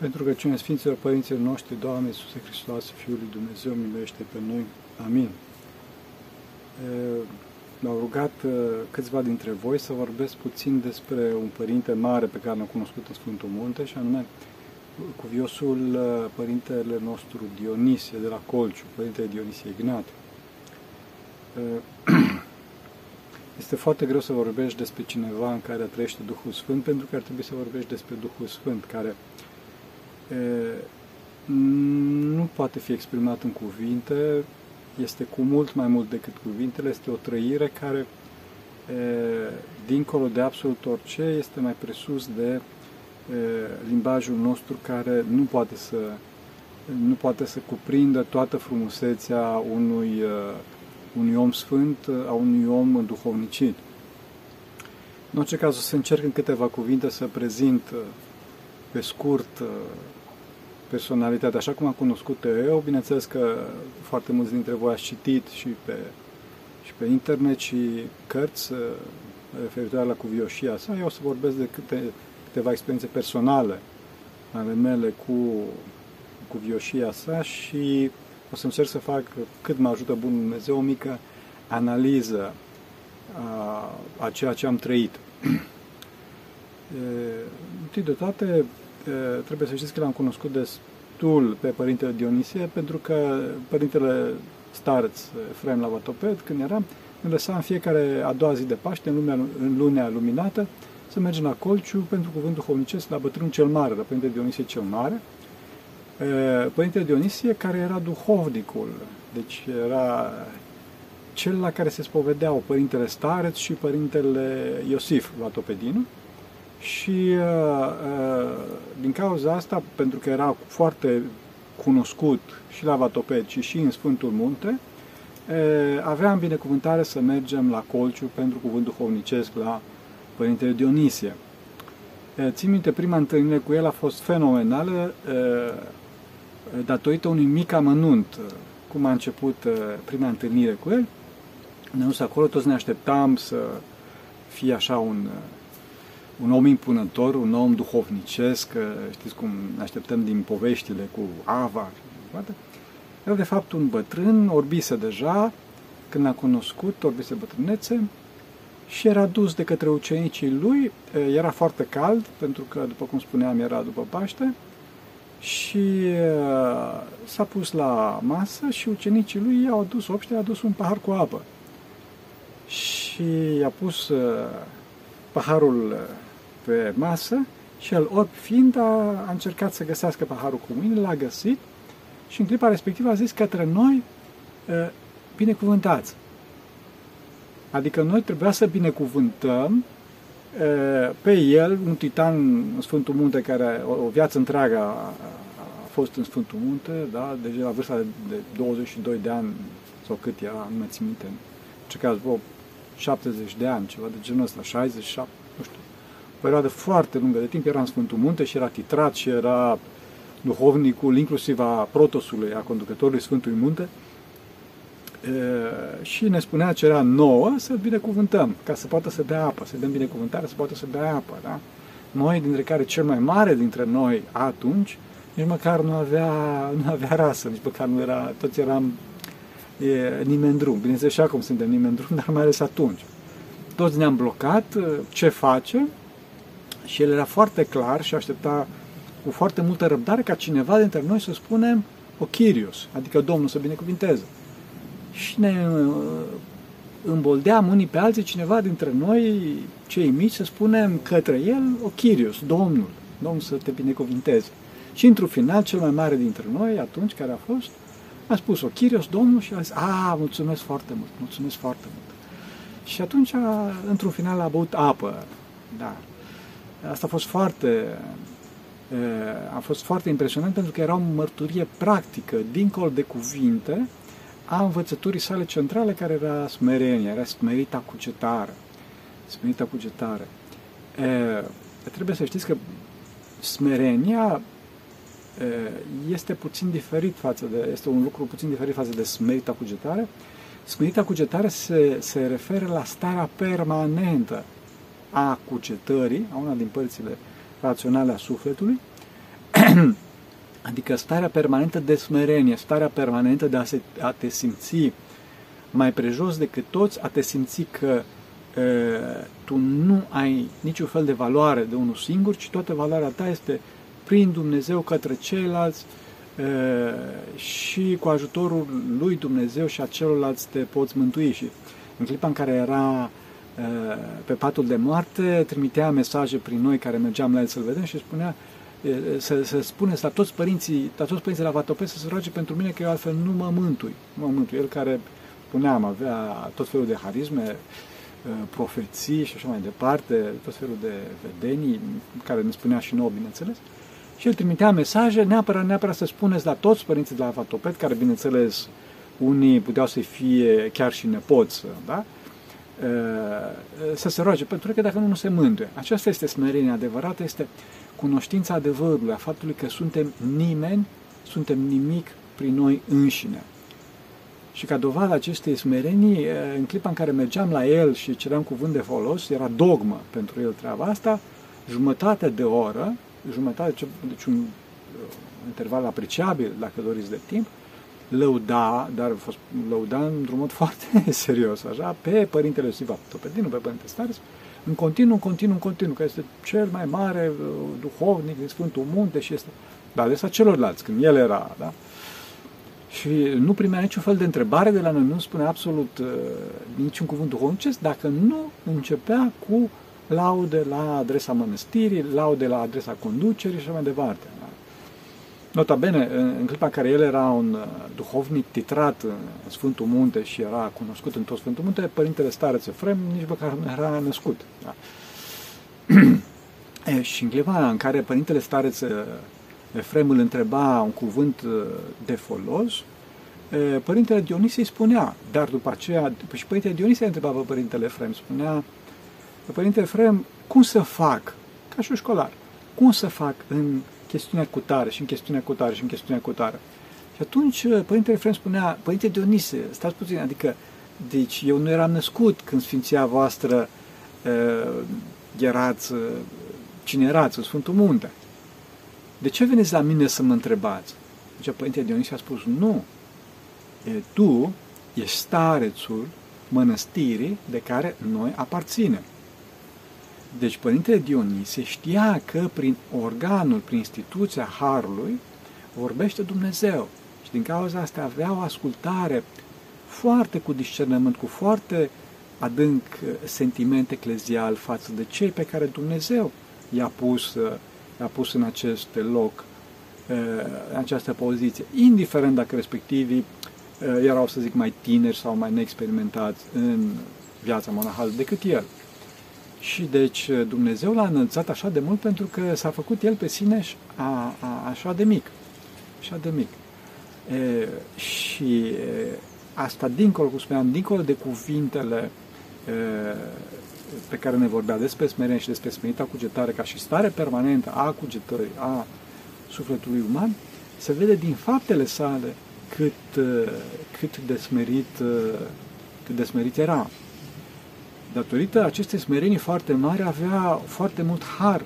Pentru că cine Sfinților Părinților noștri, Doamne Iisuse Hristos, Fiul lui Dumnezeu, miluiește pe noi. Amin. M-au rugat câțiva dintre voi să vorbesc puțin despre un părinte mare pe care l-am cunoscut în Sfântul Munte, și anume cuviosul părintele nostru Dionisie de la Colciu, părintele Dionisie Ignat. Este foarte greu să vorbești despre cineva în care trăiește Duhul Sfânt, pentru că ar trebui să vorbești despre Duhul Sfânt, care nu poate fi exprimat în cuvinte, este cu mult mai mult decât cuvintele, este o trăire care, dincolo de absolut orice, este mai presus de limbajul nostru care nu poate să, nu poate să cuprindă toată frumusețea unui, unui om sfânt, a unui om duhovnicit. În orice caz, o să încerc în câteva cuvinte să prezint pe scurt personalitatea, așa cum am cunoscut eu, bineînțeles că foarte mulți dintre voi ați citit și pe, și pe internet și cărți uh, referitoare la cuvioșia sa, eu o să vorbesc de câte, câteva experiențe personale ale mele cu cuvioșia sa și o să încerc să fac cât mă ajută Bunul Dumnezeu o mică analiză a, a ceea ce am trăit. întâi de toate, trebuie să știți că l-am cunoscut destul pe Părintele Dionisie, pentru că Părintele Starț, Efraim Lavatoped, când eram, îmi lăsa în fiecare a doua zi de Paște, în, lumea, în lunea luminată, să mergem la Colciu pentru cuvântul hovnicesc la bătrânul cel mare, la Părintele Dionisie cel mare. Părintele Dionisie, care era duhovnicul, deci era cel la care se spovedeau Părintele Stareț și Părintele Iosif Latopedinu, și uh, uh, din cauza asta, pentru că era foarte cunoscut și la Vatoped, ci și în Sfântul Munte, uh, aveam binecuvântare să mergem la Colciu pentru cuvântul duhovnicesc la Părintele Dionisie. Țin minte, prima întâlnire cu el a fost fenomenală datorită unui mic amănunt. Cum a început prima întâlnire cu el, ne dus acolo, toți ne așteptam să fie așa un un om impunător, un om duhovnicesc, știți cum ne așteptăm din poveștile cu Ava și toate. El, de fapt, un bătrân, orbise deja, când l-a cunoscut, orbise bătrânețe, și era dus de către ucenicii lui, era foarte cald, pentru că, după cum spuneam, era după Paște, și s-a pus la masă și ucenicii lui i-au adus, obște, i-a adus un pahar cu apă. Și i-a pus paharul pe masă și el, orb fiind, a, a încercat să găsească paharul cu mâine, l-a găsit și în clipa respectivă a zis către noi, binecuvântați. Adică noi trebuia să binecuvântăm pe el, un titan în Sfântul Munte, care o, o viață întreagă a, a fost în Sfântul Munte, da? deci la vârsta de 22 de ani, sau cât era, nu mai țin minte, în ce caz, 70 de ani, ceva de genul ăsta, 67, nu știu, perioadă foarte lungă de timp era în Sfântul Munte și era titrat și era duhovnicul inclusiv a protosului, a conducătorului Sfântului Munte, e, și ne spunea ce era nouă să-l binecuvântăm, ca să poată să bea apă, să dăm binecuvântare, să poată să bea apă. Da? Noi, dintre care cel mai mare dintre noi atunci, nici măcar nu avea, nu avea rasă, nici măcar nu era, toți eram e, nimeni drum. Bineînțeles și acum suntem nimeni drum, dar mai ales atunci. Toți ne-am blocat, ce face? Și el era foarte clar și aștepta cu foarte multă răbdare ca cineva dintre noi să spunem o Chirios, adică Domnul să binecuvinteze. Și ne uh, îmboldeam unii pe alții, cineva dintre noi, cei mici, să spunem către el o Chirios, Domnul, Domnul să te binecuvinteze. Și într-un final, cel mai mare dintre noi, atunci, care a fost, a spus o Chirios, Domnul, și a zis, a, mulțumesc foarte mult, mulțumesc foarte mult. Și atunci, într-un final, a băut apă. Da, Asta a fost foarte, a fost foarte impresionant pentru că era o mărturie practică, dincolo de cuvinte, a învățăturii sale centrale, care era smerenia, era smerita cugetare. Smerita cugetare. E, trebuie să știți că smerenia este puțin diferit față de, este un lucru puțin diferit față de smerita cugetare. Smerita cugetare se, se referă la starea permanentă a cugetării, a una din părțile raționale a sufletului, adică starea permanentă de smerenie, starea permanentă de a, se, a te simți mai prejos decât toți, a te simți că e, tu nu ai niciun fel de valoare de unul singur, ci toată valoarea ta este prin Dumnezeu către ceilalți e, și cu ajutorul lui Dumnezeu și a celorlalți te poți mântui. Și în clipa în care era pe patul de moarte, trimitea mesaje prin noi care mergeam la el să-l vedem și spunea să, să spuneți la toți părinții, la toți părinții la Vatope să se roage pentru mine că eu altfel nu mă mântui. Nu mă mântui. El care, spuneam, avea tot felul de harisme, profeții și așa mai departe, tot felul de vedenii, care ne spunea și nouă, bineînțeles. Și el trimitea mesaje, neapărat, neapărat să spuneți la toți părinții de la Vatopet, care, bineînțeles, unii puteau să fie chiar și nepoți, da? Să se roage, pentru că dacă nu, nu se mântuie. Aceasta este smerenia adevărată, este cunoștința adevărului, a faptului că suntem nimeni, suntem nimic prin noi înșine. Și ca dovadă acestei smerenii, în clipa în care mergeam la el și ceream cuvânt de folos, era dogmă pentru el treaba asta, jumătate de oră, jumătate, deci un interval apreciabil, dacă doriți, de timp, lăuda, dar a fost lăuda într-un mod foarte serios, așa, pe Părintele Siva Topedinu, pe Părintele Stares, în continuu, în continuu, în continuu, că este cel mai mare uh, duhovnic din Sfântul Munte și este, da, adresa celorlalți, când el era, da? Și nu primea niciun fel de întrebare de la noi, nu spunea absolut uh, niciun cuvânt duhovnicesc, dacă nu începea cu laude la adresa mănăstirii, laude la adresa conducerii și așa mai departe. Nota bene, în clipa în care el era un uh, duhovnic titrat în Sfântul Munte și era cunoscut în tot Sfântul Munte, Părintele Stareț Efrem nici măcar nu era născut. Da? e, și în clipa în care Părintele Stareț Efrem îl întreba un cuvânt uh, de folos, Părintele Dionisie îi spunea, dar după aceea, și Părintele Dionisie întreba pe Părintele Efrem, spunea, Părintele Efrem, cum să fac, ca și un școlar, cum să fac în chestiunea cu tare și în chestiunea cu tare și în chestiunea cu tare. Și atunci uh, Părintele Efrem spunea, Părinte Dionise, stați puțin, adică, deci eu nu eram născut când Sfinția voastră uh, erați, uh, cine erați, în Sfântul Munte. De ce veniți la mine să mă întrebați? Deci Părintele Dionise a spus, nu, e, tu ești starețul mănăstirii de care noi aparținem. Deci Părintele Dionisie știa că prin organul, prin instituția Harului, vorbește Dumnezeu. Și din cauza asta avea o ascultare foarte cu discernământ, cu foarte adânc uh, sentiment eclezial față de cei pe care Dumnezeu i-a pus, uh, i-a pus în acest loc, uh, în această poziție, indiferent dacă respectivii erau, să zic, mai tineri sau mai neexperimentați în viața monahală decât el. Și deci Dumnezeu l-a înălțat așa de mult pentru că s-a făcut el pe sine a, a, așa de mic. Așa de mic. E, și e, asta dincolo, cum spuneam, dincolo de cuvintele e, pe care ne vorbea despre smerenie și despre smerita cugetare ca și stare permanentă a cugetării, a sufletului uman, se vede din faptele sale cât, cât de smerit, cât de smerit era datorită acestei smerenii foarte mari, avea foarte mult har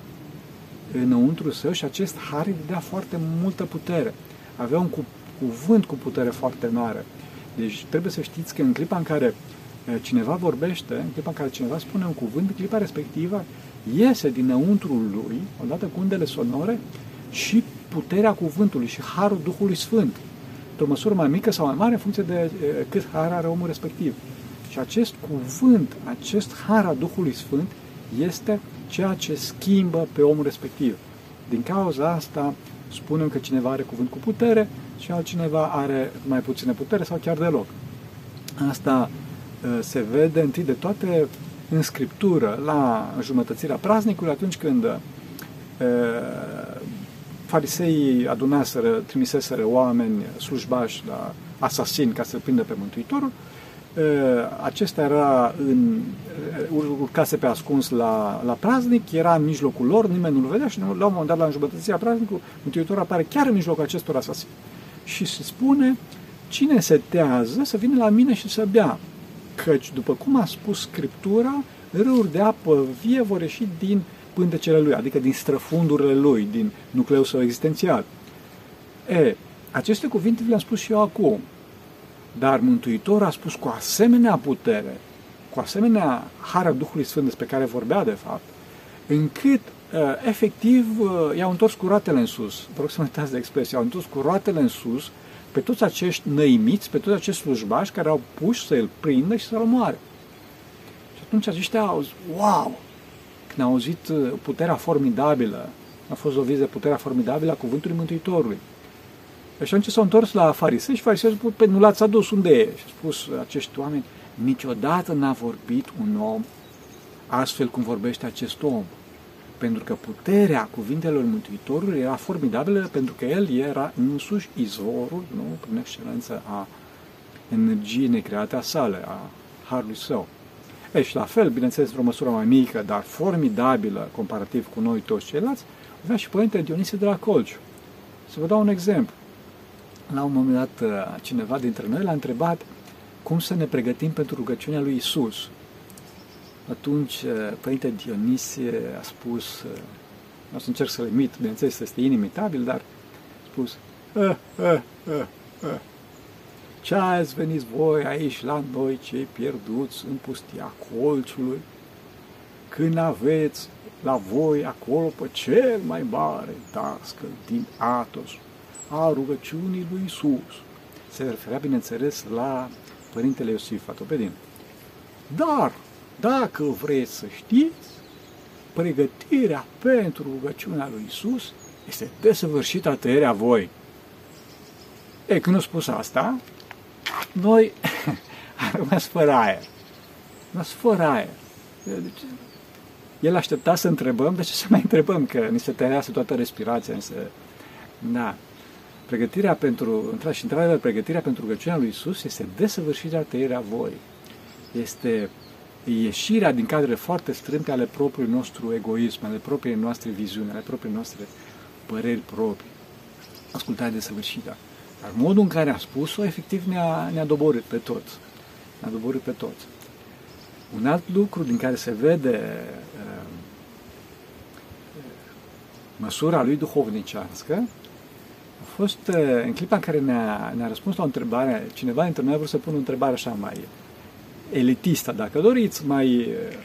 înăuntru său și acest har îi dea foarte multă putere. Avea un cu, cuvânt cu putere foarte mare. Deci trebuie să știți că în clipa în care cineva vorbește, în clipa în care cineva spune un cuvânt, în clipa respectivă iese dinăuntru lui, odată cu undele sonore, și puterea cuvântului și harul Duhului Sfânt. Într-o măsură mai mică sau mai mare, în funcție de cât har are omul respectiv. Și acest cuvânt, acest har al Duhului Sfânt este ceea ce schimbă pe omul respectiv. Din cauza asta spunem că cineva are cuvânt cu putere și altcineva are mai puțină putere sau chiar deloc. Asta ă, se vede întâi de toate în Scriptură, la jumătățirea praznicului, atunci când ă, fariseii adunaseră, trimiseseră oameni slujbași la asasin ca să prindă pe Mântuitorul, acesta era în, urcase pe ascuns la, la praznic, era în mijlocul lor, nimeni nu-l vedea și la un moment dat, la înjumătățirea praznicului, Mântuitorul apare chiar în mijlocul acestor asasini. Și se spune, cine se tează să vină la mine și să bea. Căci, după cum a spus Scriptura, râuri de apă vie vor ieși din pântecele lui, adică din străfundurile lui, din nucleul său existențial. E, aceste cuvinte le-am spus și eu acum, dar Mântuitorul a spus cu asemenea putere, cu asemenea hară Duhului Sfânt despre care vorbea de fapt, încât uh, efectiv uh, i-au întors cu roatele în sus. Vă rog să mă uitați de expresie, i-au întors cu roatele în sus pe toți acești năimiți, pe toți acești slujbași care au pus să îl prindă și să-l omoare. Și atunci aceștia au zis, wow! Când au auzit uh, puterea formidabilă, a fost o viză puterea formidabilă a cuvântului Mântuitorului. Și atunci s-au întors la farisei și farisei au spus, pe nu l-ați adus, unde e? Și a spus acești oameni, niciodată n-a vorbit un om astfel cum vorbește acest om. Pentru că puterea cuvintelor Mântuitorului era formidabilă, pentru că el era însuși izvorul, nu, prin excelență, a energiei necreate a sale, a harului său. E, și la fel, bineînțeles, într-o măsură mai mică, dar formidabilă, comparativ cu noi toți ceilalți, avea și Părintele Dionisie de la Colciu. Să vă dau un exemplu. La un moment dat, cineva dintre noi l-a întrebat cum să ne pregătim pentru rugăciunea lui Isus. Atunci, uh, Părinte Dionisie a spus, uh, nu o să încerc să-l imit, bineînțeles, este inimitabil, dar a spus, uh, uh, uh, uh. ce ați venit voi aici la noi, cei pierduți în pustia colțului, când aveți la voi acolo pe cel mai mare dascăl din Atos a rugăciunii lui Isus. Se referea, bineînțeles, la Părintele Iosif Atopedin. Dar, dacă vreți să știți, pregătirea pentru rugăciunea lui Isus este desăvârșită a tăierea voi. E, când a spus asta, noi am rămas fără aer. Am rămas fără aer. Deci, el aștepta să întrebăm, de ce să mai întrebăm? Că ni se tăiase toată respirația, ni se... Da. Pregătirea pentru, și într pregătirea pentru rugăciunea lui Isus este desăvârșirea tăierea voi. Este ieșirea din cadrele foarte strânte ale propriului nostru egoism, ale propriei noastre viziuni, ale propriei noastre păreri proprii. Ascultarea desăvârșită. Dar modul în care a spus-o, efectiv ne-a, ne-a doborât pe toți. Ne-a doborât pe toți. Un alt lucru din care se vede uh, măsura lui duhovnicească a fost uh, în clipa în care ne-a, ne-a răspuns la o întrebare, cineva dintre noi a vrut să pună o întrebare așa mai elitistă, dacă doriți, mai uh,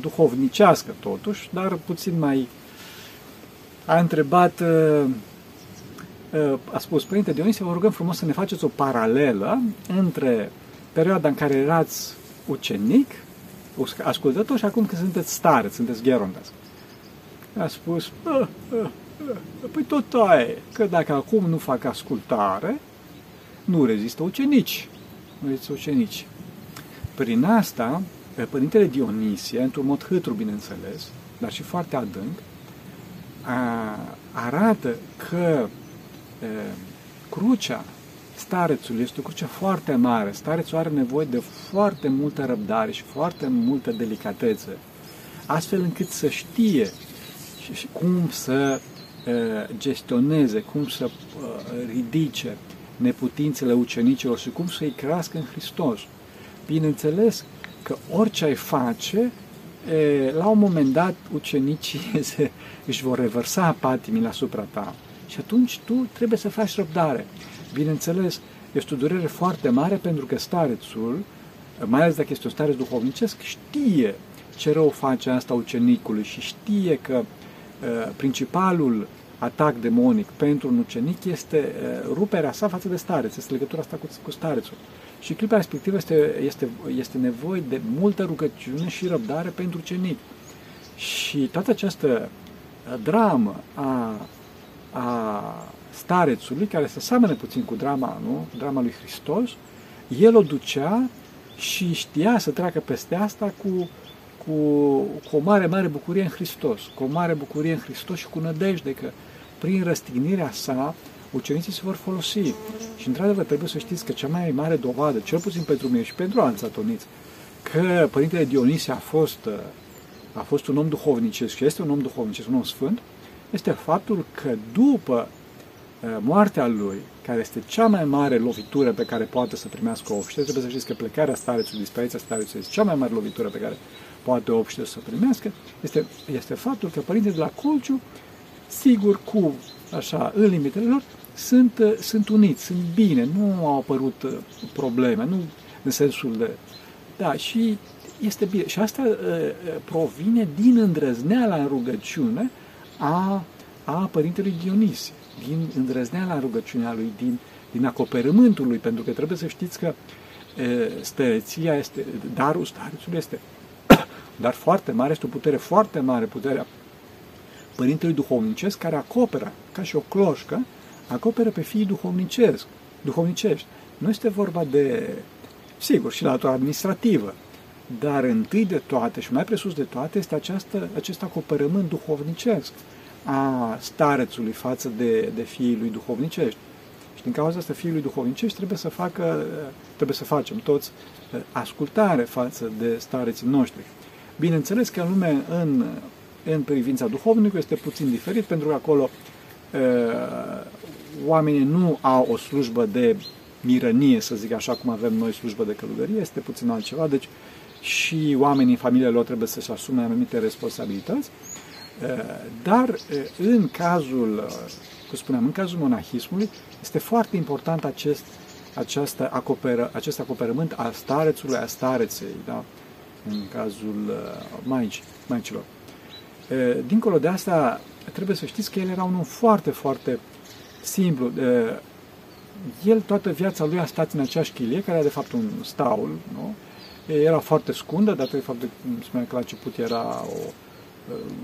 duhovnicească totuși, dar puțin mai a întrebat a spus, Părinte Dionisie, vă rugăm frumos să ne faceți o paralelă între perioada în care erați ucenic, ascultător și acum că sunteți stare, sunteți gherondas. A spus, a, a, Păi tot aia e, că dacă acum nu fac ascultare, nu rezistă ucenici. Nu rezistă ucenici. Prin asta, Părintele Dionisie, într-un mod hâtru, bineînțeles, dar și foarte adânc, a, arată că a, crucea starețului este o cruce foarte mare. Starețul are nevoie de foarte multă răbdare și foarte multă delicatețe, astfel încât să știe și cum să gestioneze, cum să ridice neputințele ucenicilor și cum să-i crească în Hristos. Bineînțeles că orice ai face, la un moment dat ucenicii se, își vor revărsa patimile asupra ta și atunci tu trebuie să faci răbdare. Bineînțeles, este o durere foarte mare pentru că starețul, mai ales dacă este un stareț duhovnicesc, știe ce rău face asta ucenicului și știe că uh, principalul atac demonic pentru un ucenic este ruperea sa față de stareț, este legătura asta cu, cu starețul. Și clipa respectivă este, este, este nevoie de multă rugăciune și răbdare pentru ucenic. Și toată această dramă a, a starețului, care se seamănă puțin cu drama, nu? drama lui Hristos, el o ducea și știa să treacă peste asta cu, cu, cu o mare, mare bucurie în Hristos, cu o mare bucurie în Hristos și cu nădejde că prin răstignirea sa, ucenicii se vor folosi. Și, într-adevăr, trebuie să știți că cea mai mare dovadă, cel puțin pentru mine și pentru alți atoniți, că Părintele Dionisie a fost, a fost un om duhovnicesc și este un om duhovnicesc, un om sfânt, este faptul că după moartea lui, care este cea mai mare lovitură pe care poate să primească obște, trebuie să știți că plecarea starețului, dispariția starețului este cea mai mare lovitură pe care poate obște să primească, este, este faptul că părintele de la Colciu, sigur cu așa, în limitele lor, sunt, sunt uniți, sunt bine, nu au apărut probleme, nu în sensul de... Da, și este bine. Și asta uh, provine din îndrăzneala în rugăciune a, a Părintelui Dionisie, din îndrăzneala în rugăciunea lui, din, din acoperământul lui, pentru că trebuie să știți că uh, stăreția este, darul starețului este dar foarte mare, este o putere foarte mare, puterea Părintelui Duhovnicesc, care acoperă, ca și o cloșcă, acoperă pe fiii duhovnicesc, duhovnicești. Nu este vorba de, sigur, și latura administrativă, dar întâi de toate și mai presus de toate este această, acest acoperământ duhovnicesc a starețului față de, de fiii lui duhovnicești. Și din cauza asta fiii lui duhovnicești trebuie să facă, trebuie să facem toți ascultare față de stareții noștri. Bineînțeles că în lume, în, în privința duhovnicului, este puțin diferit, pentru că acolo oamenii nu au o slujbă de mirănie, să zic așa cum avem noi slujbă de călugărie, este puțin altceva, deci și oamenii în familiile lor trebuie să-și asume anumite responsabilități, dar în cazul, cum spuneam, în cazul monahismului, este foarte important acest, această acoperă, acest acoperământ al starețului, a stareței, da? în cazul maici, maicilor. Dincolo de asta, trebuie să știți că el era unul foarte, foarte simplu. El toată viața lui a stat în aceeași chilie, care era de fapt un staul, nu? Era foarte scundă, dar de fapt, cum spuneam că la început era o, un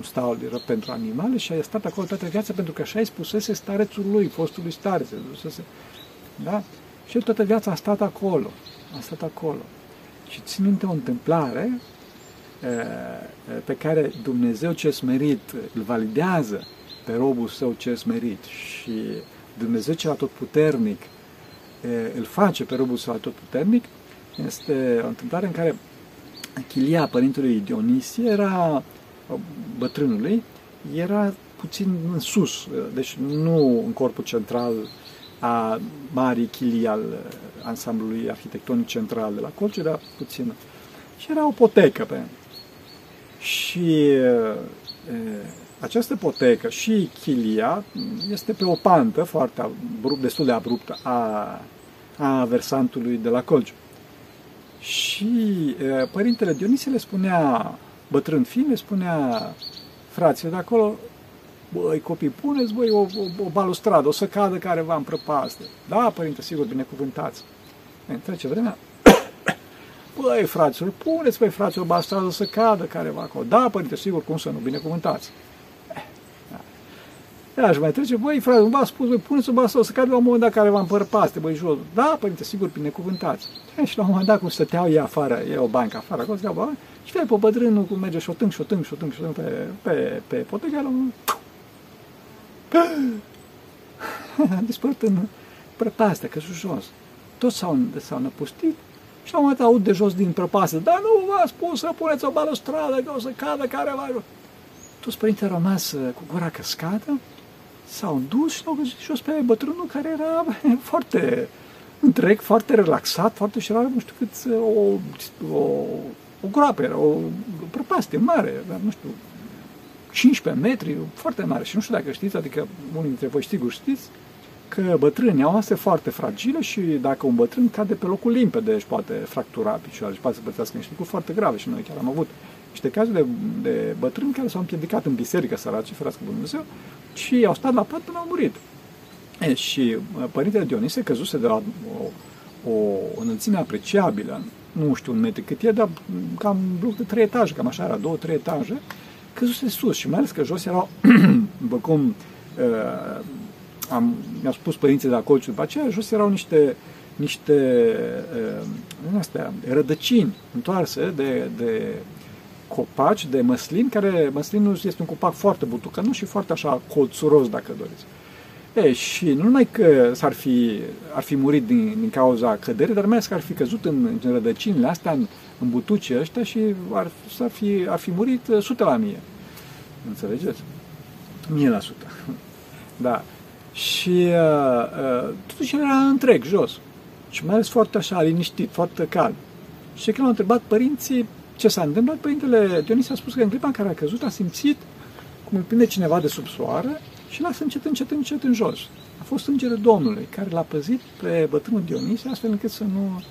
staul era pentru animale și a stat acolo toată viața pentru că așa îi spusese starețul lui, fostului stareț. Da? Și el toată viața a stat acolo. A stat acolo. Și țin minte o întâmplare pe care Dumnezeu ce smerit îl validează pe robul său ce smerit și Dumnezeu cel atotputernic îl face pe robul său atotputernic, este o întâmplare în care chilia părintelui Dionisie era bătrânului, era puțin în sus, deci nu în corpul central a marii chilii al ansamblului arhitectonic central de la Colț, era puțin. Și era o potecă pe Și e, această potecă și chilia este pe o pantă foarte abrupt, destul de abruptă a, a versantului de la Colț. Și e, părintele Dionisie le spunea, bătrân fiind, le spunea fraților de acolo, băi, copii, puneți, băi, o, o, o balustradă, o să cadă careva în prăpastă. Da, părinte, sigur, binecuvântați. E, trece vremea, băi, fraților, puneți, băi, fraților, o balustradă să cadă careva acolo. Da, părinte, sigur, cum să nu, binecuvântați. Da, și mai trece, băi, frate, nu v-a spus, băi, puneți o basă, o să cadă la un moment dat care v-am părpaste, băi, jos. Da, părinte, sigur, binecuvântați. E, și la un moment dat, cum stăteau ei afară, e o bancă afară, acolo stăteau, bă, și pe pe bătrânul cum merge șotâng, șotâng, șotâng, șotâng pe, pe, pe poteca, la un... A dispărut în prăpastea, că sunt jos. Toți s-au, s-au năpustit și la un moment dat aud de jos din prăpastă, dar nu v-a spus să puneți o balustradă, că o să cadă care va... Toți părintele au rămas uh, cu gura căscată, s-au dus și l-au găsit jos pe bătrânul care era foarte întreg, foarte relaxat, foarte și era, nu știu cât, o, o, o groapă, era o prăpastie mare, nu știu, 15 metri, foarte mare. Și nu știu dacă știți, adică unii dintre voi sigur știți, că bătrânii au astea foarte fragile și dacă un bătrân cade pe locul limpede, își poate fractura picioarele și poate să pățească niște lucruri foarte grave și noi chiar am avut niște cazuri de, de bătrâni care s-au împiedicat în biserică, săraci, ferească Dumnezeu, și au stat la pat până au murit. E, și părintele Dionise căzuse de la o, o înălțime apreciabilă, nu știu un metru cât e, dar cam bloc de trei etaje, cam așa era, două, trei etaje, căzuse sus și mai ales că jos erau, după cum uh, am, mi-au spus părinții de acolo și după aceea, jos erau niște, niște uh, astea, rădăcini întoarse de, de copaci de măslin, care măslinul este un copac foarte butucănu și foarte așa colțuros, dacă doriți. E, și nu numai că s-ar fi, ar fi murit din, din cauza căderii, dar mai ales că ar fi căzut în, în rădăcinile astea, în, în butucii ăștia și ar, ar, fi, ar fi murit uh, sute la mie. Înțelegeți? Mie la sută. Da. Și uh, uh, totuși era întreg, jos. Și mai ales foarte așa, liniștit, foarte calm. Și când l-au întrebat părinții ce s-a întâmplat, părintele Dionis a spus că în clipa în care a căzut a simțit cum îl prinde cineva de sub soare și lasă încet, încet, încet în jos. A fost îngerul Domnului care l-a păzit pe bătrânul Dionis astfel încât să nu,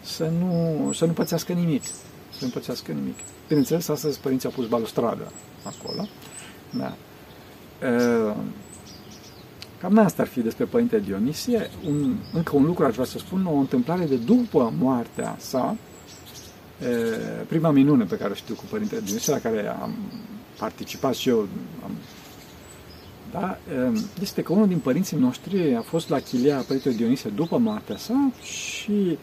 să nu, să nu pățească nimic. Să nu pățească nimic. Bineînțeles, astăzi părinții au pus balustradă acolo. Da. Uh, Cam asta ar fi despre Părinte Dionisie. Un, încă un lucru aș vrea să spun, o întâmplare de după moartea sa, prima minune pe care o știu cu Părinte Dionisie, la care am participat și eu, am, da, este că unul din părinții noștri a fost la chilia Părinte Dionisie după moartea sa și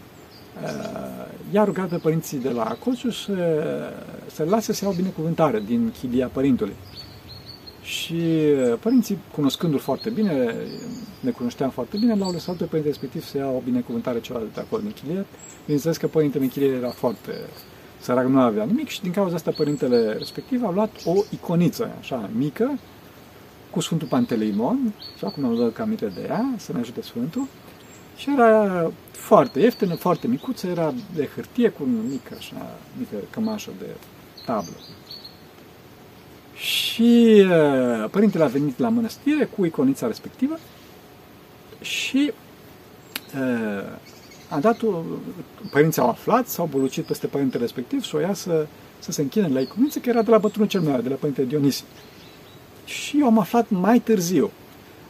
i-a rugat pe părinții de la Acociu să, să lase să iau binecuvântare din chilia părintului. Și uh, părinții, cunoscându-l foarte bine, ne cunoșteam foarte bine, l-au lăsat pe părintele respectiv să ia o binecuvântare cealaltă acolo din Chilie. Bineînțeles că părintele Michilie era foarte sărac, nu avea nimic și din cauza asta părintele respectiv a luat o iconiță, așa, mică, cu Sfântul Panteleimon, și acum am dat aminte de ea, să ne ajute Sfântul, și era foarte ieftină, foarte micuță, era de hârtie cu un mic, așa, mică cămașă de tablă. Și uh, părintele a venit la mănăstire cu iconița respectivă și uh, a dat o, părinții au aflat, s-au bulucit peste părintele respectiv și o ia să, să se închine la iconiță, că era de la bătrânul cel mai de la părintele Dionisie. Și eu am aflat mai târziu.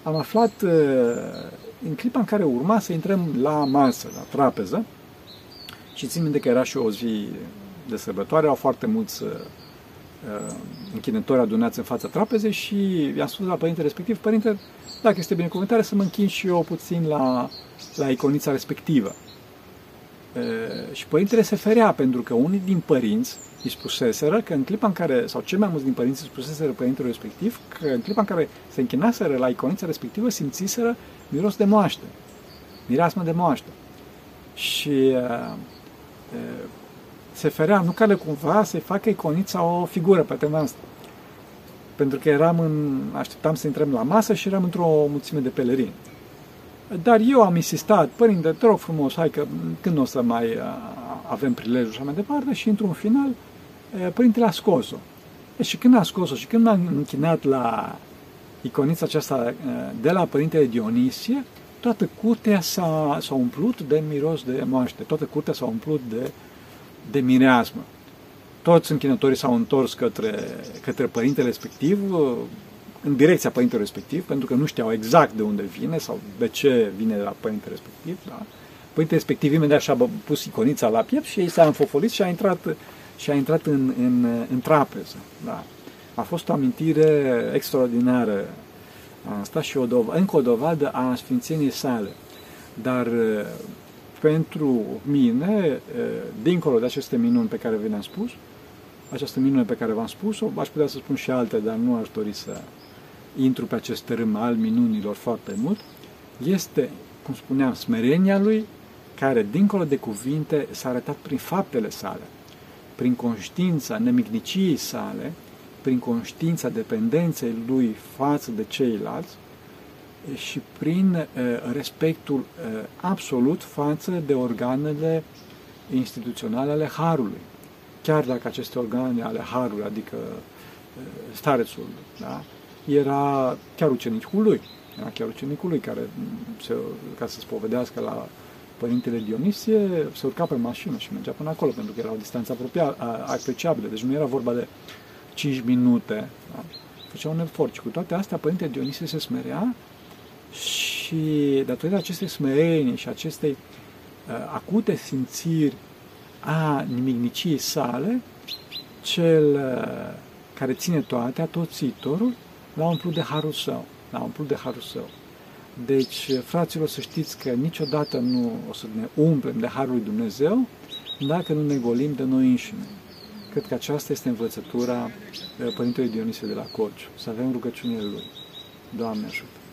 Am aflat uh, în clipa în care urma să intrăm la masă, la trapeză, și țin minte că era și o zi de sărbătoare, au foarte mulți uh, închinători adunați în fața trapezei și i-am spus la părintele respectiv, părinte, dacă este binecuvântare, să mă închin și eu puțin la, la iconița respectivă. Uh, și părintele se ferea, pentru că unii din părinți îi spuseseră că în clipa în care, sau cel mai mulți din părinți îi spuseseră părintele respectiv, că în clipa în care se închinaseră la iconița respectivă, simțiseră miros de moaște, mireasmă de moaște. Și uh, uh, se ferea, nu care cumva să-i facă iconița o figură pe tema asta. Pentru că eram în, așteptam să intrăm la masă și eram într-o mulțime de pelerini. Dar eu am insistat, părinte, te rog frumos, hai că când o să mai avem prilejul și așa mai departe, și într-un final, părintele a scos-o. Și când a scos-o și când m-am închinat la iconița aceasta de la părintele Dionisie, toată curtea s-a, s-a umplut de miros de moaște, toată curtea s-a umplut de de mireasmă. Toți închinătorii s-au întors către, către părintele respectiv, în direcția părintelui respectiv, pentru că nu știau exact de unde vine sau de ce vine de la părintele respectiv. Da? Părintele respectiv imediat și-a pus iconița la piept și ei s-a înfofolit și a intrat, și a intrat în, în, în trapeză. Da? A fost o amintire extraordinară asta și o dov- încă o dovadă a sfințeniei sale. Dar pentru mine, dincolo de aceste minuni pe care vi le-am spus, această minune pe care v-am spus-o, aș putea să spun și alte, dar nu aș dori să intru pe acest tărâm al minunilor foarte mult, este, cum spuneam, smerenia lui, care, dincolo de cuvinte, s-a arătat prin faptele sale, prin conștiința nemicniciei sale, prin conștiința dependenței lui față de ceilalți, și prin uh, respectul uh, absolut față de organele instituționale ale Harului. Chiar dacă aceste organe ale Harului, adică uh, starețul, da, era chiar ucenicul lui, era chiar ucenicul lui care, se, ca să spovedească la Părintele Dionisie, se urca pe mașină și mergea până acolo, pentru că era o distanță apropiată, apreciabilă, deci nu era vorba de 5 minute. Da? Făcea un efort și cu toate astea Părintele Dionisie se smerea și datorită acestei smerenie și acestei uh, acute simțiri a nimicniciei sale, cel uh, care ține toate, atoțitorul, l-a umplut de harul său. L-a umplut de harul său. Deci, fraților, să știți că niciodată nu o să ne umplem de harul lui Dumnezeu dacă nu ne golim de noi înșine. Cred că aceasta este învățătura uh, Părintelui Dionisie de la Corciu, să avem rugăciunile Lui. Doamne ajută!